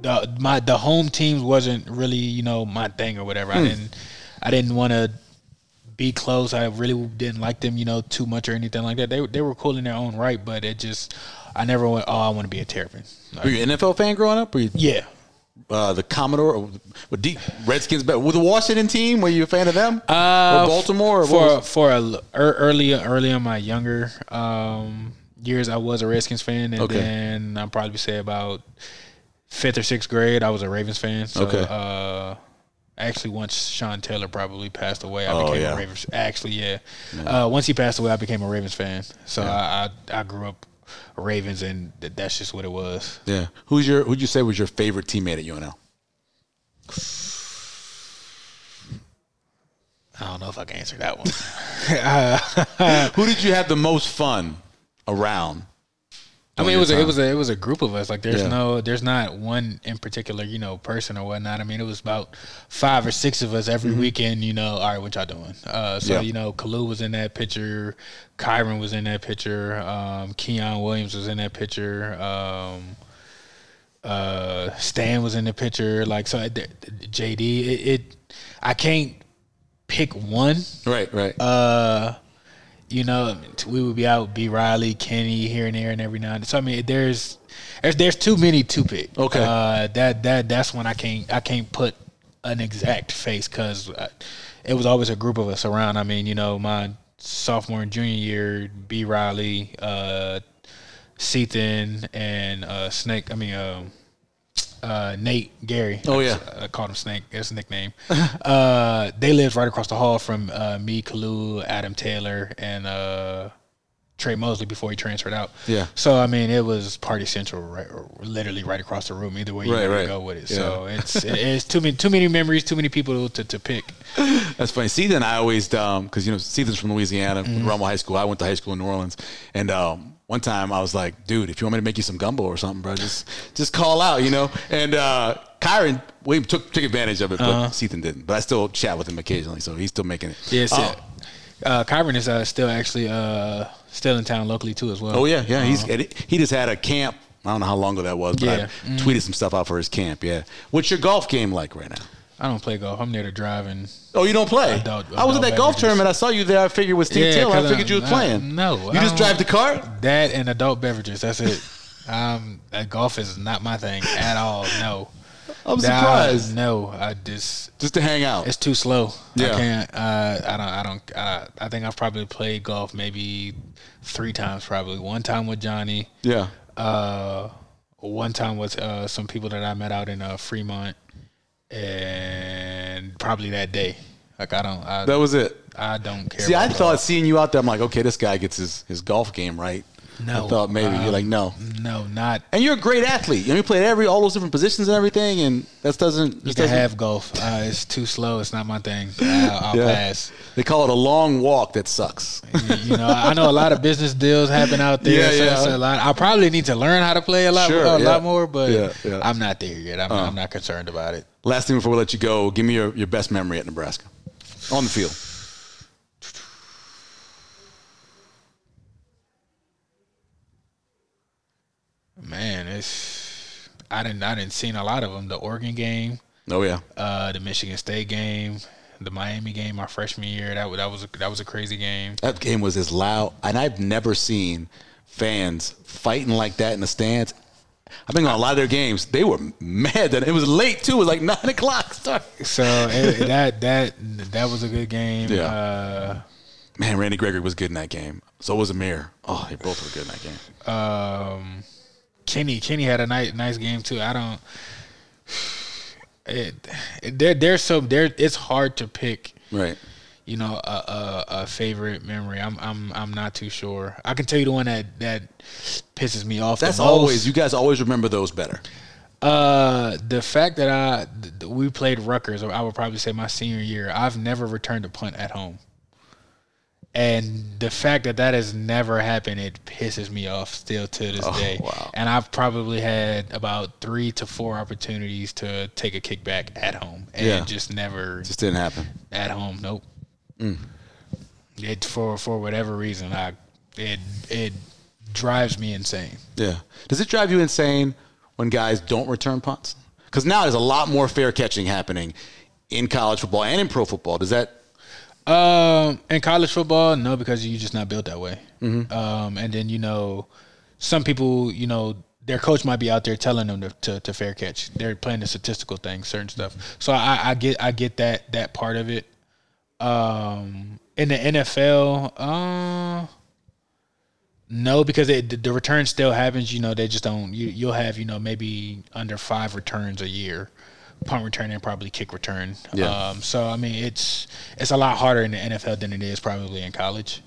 the my the home teams wasn't really you know my thing or whatever. Hmm. I didn't I didn't want to be close. I really didn't like them, you know, too much or anything like that. They they were cool in their own right, but it just I never went. Oh, I want to be a Terrapin. Like, Were you an NFL fan growing up? Or you, yeah. Uh, the Commodore, or with deep Redskins, but with the Washington team, were you a fan of them? Uh, or Baltimore? Or for for a, early early in my younger um, years, I was a Redskins fan, and Okay. then I'll probably say about fifth or sixth grade, I was a Ravens fan. So, Okay. uh, actually, once Sean Taylor probably passed away, I Oh, became yeah. a Ravens. Actually, yeah, uh, once he passed away, I became a Ravens fan. So I, I I grew up Ravens, and th- that's just what it was. yeah. Who's your? Who'd you say was your favorite teammate at UNL? I don't know if I can answer that one. (laughs) Who did you have the most fun around? I mean, it was a, it was a it was a group of us. Like, there's Yeah. no, there's not one in particular, you know, person or whatnot. I mean, it was about five or six of us every weekend. You know, all right, what y'all doing? Uh, so Mm-hmm. Yeah. you know, Kalu was in that picture, Kieron was in that picture, um, Keon Williams was in that picture, um, uh, Stan was in the picture. Like, so th- th- JD, it, it, I can't pick one Right, right. uh, you know, we would be out B Reilly, Kenny here and there and every now and then. So I mean, there's there's there's too many to pick. Okay. uh, that that that's when I can't I can't put an exact face because it was always a group of us around. I mean, you know, my sophomore and junior year, B Reilly, uh, Seaton, and uh, Snake. I mean, um uh, Nate Gerry. Oh, yeah. I called him Snake. That's his nickname. (laughs) uh, they lived right across the hall from uh, me, Kalu, Adam Taylor, and uh, Trey Mosley before he transferred out. Yeah. So I mean, it was Party Central, right, literally right across the room. Either way you Right, right. to go with it. Yeah. So (laughs) it's it's too many too many memories, too many people to, to pick. That's funny. Seaton, I always, um, because you know, Seaton's from Louisiana, Rummel High School. I went to high school in New Orleans, and um, one time I was like, "Dude, if you want me to make you some gumbo or something, bro, just just call out," you know. And uh, Kieron, we took took advantage of it, but Seaton didn't. But I still chat with him occasionally, so he's still making it. Yes, Oh, uh, Kieron is uh, still actually uh, still in town locally too as well. oh yeah, yeah. He's he just had a camp. I don't know how long ago that was, but Yeah. Mm-hmm. I tweeted some stuff out for his camp. Yeah. What's your golf game like right now? I don't play golf. I'm there to drive and Oh, you don't play? Adult- I was at adult that golf beverages. tournament. I saw you there. I figured with Steve Yeah, Taylor. I figured you was I- playing. no, you I just drive the cart. that and adult beverages. That's it. (laughs) um, golf is not my thing at all. No. I'm Nah, surprised. no, I just Just to hang out. it's too slow. Yeah. I can't. Uh, I don't. I don't. Uh, I think I've probably played golf maybe three times. Probably one time with Johnny. yeah. Uh, one time with uh, some people that I met out in uh, Fremont, and probably that day. Like I don't. I, That was it. I don't care. See, I thought golf. seeing you out there, I'm like, okay, this guy gets his, his golf game right. No, I thought maybe you're um, like, no. No, not. And you're a great athlete. You know, you played every all those different positions and everything, and that doesn't. You Just can doesn't have golf. Uh, it's too slow. It's not my thing. I'll, I'll Yeah. pass. They call it a long walk that sucks. You, know, I know a lot of business deals happen out there. Yeah, so yeah. a lot. I probably need to learn how to play a lot, Sure, a yeah. lot more, but Yeah. I'm not there yet. I'm, I'm not concerned about it. Last thing before we let you go, give me your, your best memory at Nebraska on the field. Man, it's I didn't I didn't seen a lot of them. The Oregon game, Oh yeah, uh, the Michigan State game, the Miami game, my freshman year. That was that was a, that was a crazy game. that game was as loud, and I've never seen fans fighting like that in the stands. I've been on a lot of their games. They were mad that it was late too. It was like (laughs) nine o'clock. So it, that that that was a good game. Yeah. Uh, Man, Randy Gregory was good in that game. So was Ameer. Oh, they both were good in that game. um, Kenny Kenny had a nice nice game too. I don't. It, it there there's so there it's hard to pick. Right. You know a, a, a favorite memory. I'm I'm I'm not too sure. I can tell you the one that that pisses me off. That's the most. always you guys always remember those better. Uh, the fact that I th- th- we played Rutgers, or I would probably say my senior year. I've never returned a punt at home, and the fact that that has never happened, it pisses me off still to this day. Oh, wow. And I've probably had about three to four opportunities to take a kickback at home, and Yeah. just never Just didn't happen. at home. Nope. Mm. It for for whatever reason, I it it drives me insane. Yeah. Does it drive you insane when guys don't return punts? Because now there's a lot more fair catching happening in college football and in pro football. Does that? Um, in college football, no, because you're just not built that way. Um, and then you know, some people, you know, their coach might be out there telling them to, to, to fair catch. They're playing the statistical thing, certain stuff. So I, I get I get that that part of it. Um, in the NFL, uh, no, because it, the- the return still happens. You know, they just don't. You, you'll have you know maybe under five returns a year, punt return and probably kick return. Yeah. Um, so I mean, it's it's a lot harder in the NFL than it is probably in college.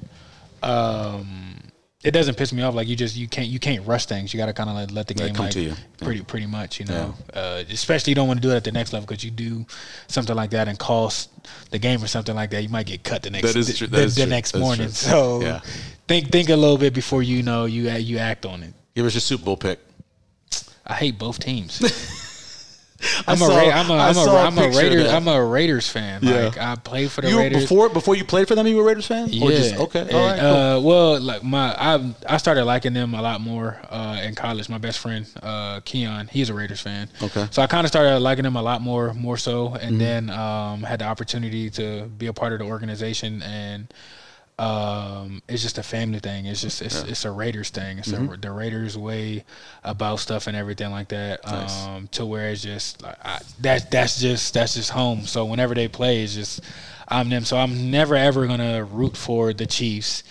Um, it doesn't piss me off. Like you just you can't you can't rush things. You got to kind of like let the Let it game come like to you. pretty pretty much. You know, uh, especially you don't want to do it at the next level because you do something like that and cost the game or something like that. You might get cut the next That is the, the, is the true. next That's morning. true. So Yeah. think think a little bit before you know you you act on it. Give us your Super Bowl pick. I hate both teams. (laughs) I'm saw- a I'm a I'm a I'm a Raiders. I'm a Raiders fan. Yeah. Like I played for the You Raiders. before before you played for them. You were a Raiders fan. Or Yeah. just- okay. All right. And, cool. uh, well, like my, I I started liking them a lot more uh, in college. My best friend, uh, Keon, he's a Raiders fan. Okay. Mm-hmm. So I kind of started liking them a lot more, more so, and then um, had the opportunity to be a part of the organization, and um, it's just a family thing. It's just it's, it's a Raiders thing. It's Mm-hmm. a, the Raiders way about stuff and everything like that. Nice. Um, to where it's just like I, that that's just that's just home. So whenever they play, it's just I'm them. So I'm never ever gonna root for the Chiefs.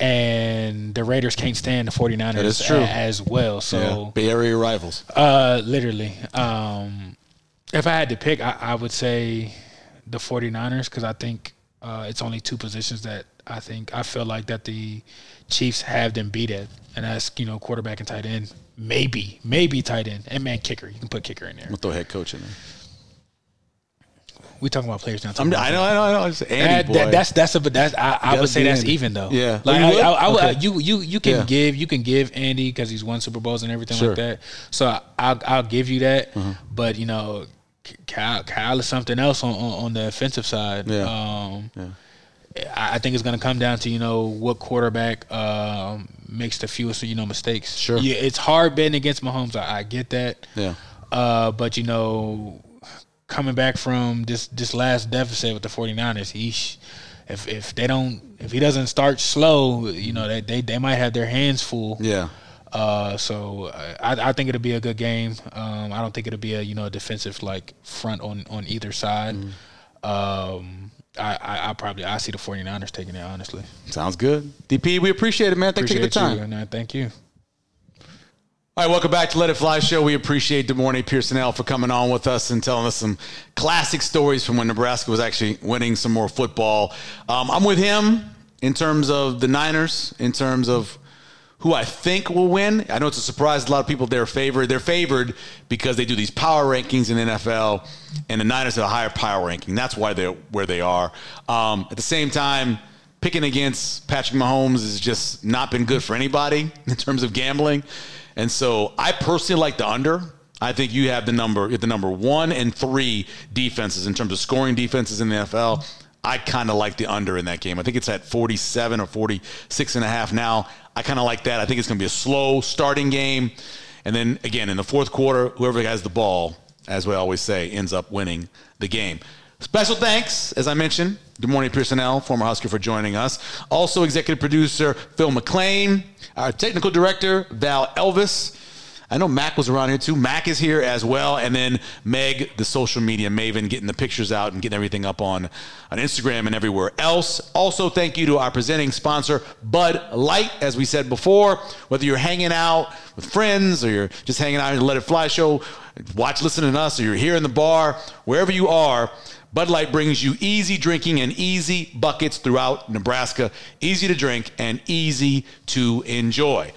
And the Raiders can't stand the 49ers That is true. a- as well. So yeah. Bay Area rivals. uh, literally. Um, if I had to pick, I, I would say the 49ers because I think uh, it's only two positions that I think I feel like that the Chiefs have them beat at, and that's you know quarterback and tight end, maybe maybe tight end, and man kicker. You can put kicker in there. We'll throw head coach in there. We talking about players now. I'm, I know. I know. I know. It's Andy That, boy. that, that's that's a but that's I, I would say that's Andy. even though. Yeah. like Oh, you I, would? I, I Okay. you you you can Yeah. give you can give Andy because he's won Super Bowls and everything Sure. like that. So I, I'll I'll give you that. Uh-huh. But you know, Kyle Kyle is something else on on, on the offensive side. Yeah. Um, I I think it's going to come down to you know what quarterback um, makes the fewest you know mistakes. Sure. Yeah, it's hard betting against Mahomes. I, I get that. Yeah. Uh, but you know, coming back from this this last deficit with the 49ers, he if if they don't if he doesn't start slow, you know, they they, they might have their hands full. Yeah. Uh, so I, I think it'll be a good game. Um, I don't think it'll be a you know a defensive like front on on either side. Um, I, I I probably I see the 49ers taking it honestly. Sounds good. DP, we appreciate it, man. Thanks for taking the time. you, uh, thank you. All right, welcome back to Let It Fly Show. We appreciate De'Mornay Pierson-El for coming on with us and telling us some classic stories from when Nebraska was actually winning some more football. Um, I'm with him in terms of the Niners, in terms of who I think will win. I know it's a surprise. A lot of people they're favored. They're favored because they do these power rankings in NFL, and the Niners have a higher power ranking. That's why they're where they are. Um, at the same time, picking against Patrick Mahomes has just not been good for anybody (laughs) in terms of gambling. And so I personally like the under. I think you have the number, the number one and three defenses in terms of scoring defenses in the NFL. I kind of like the under in that game. I think it's at 47 or 46 and a half now. I kind of like that. I think it's going to be a slow starting game. And then again, in the fourth quarter, whoever has the ball, as we always say, ends up winning the game. Special thanks, as I mentioned, De'Mornay Pierson-El, former Husker, for joining us. Also, executive producer Phil McLean, our technical director Val Elvis. I know Mac was around here too. Mac is here as well, and then Meg, the social media maven, getting the pictures out and getting everything up on on Instagram and everywhere else. Also, thank you to our presenting sponsor Bud Light. As we said before, whether you're hanging out with friends or you're just hanging out in the Let It Fly show, watch, listening to us, or you're here in the bar, wherever you are. Bud Light brings you easy drinking and easy buckets throughout Nebraska. Easy to drink and easy to enjoy.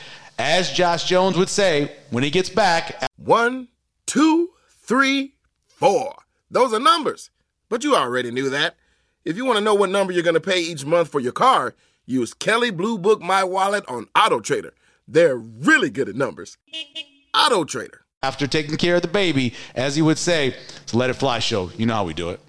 As Josh Jones would say when he gets back, One, two, three, four. Those are numbers. But you already knew that. If you want to know what number you're going to pay each month for your car, use Kelley Blue Book My Wallet on Auto Trader. They're really good at numbers. Auto Trader. after taking care of the baby, as he would say, it's a Let It Fly show. You know how we do it.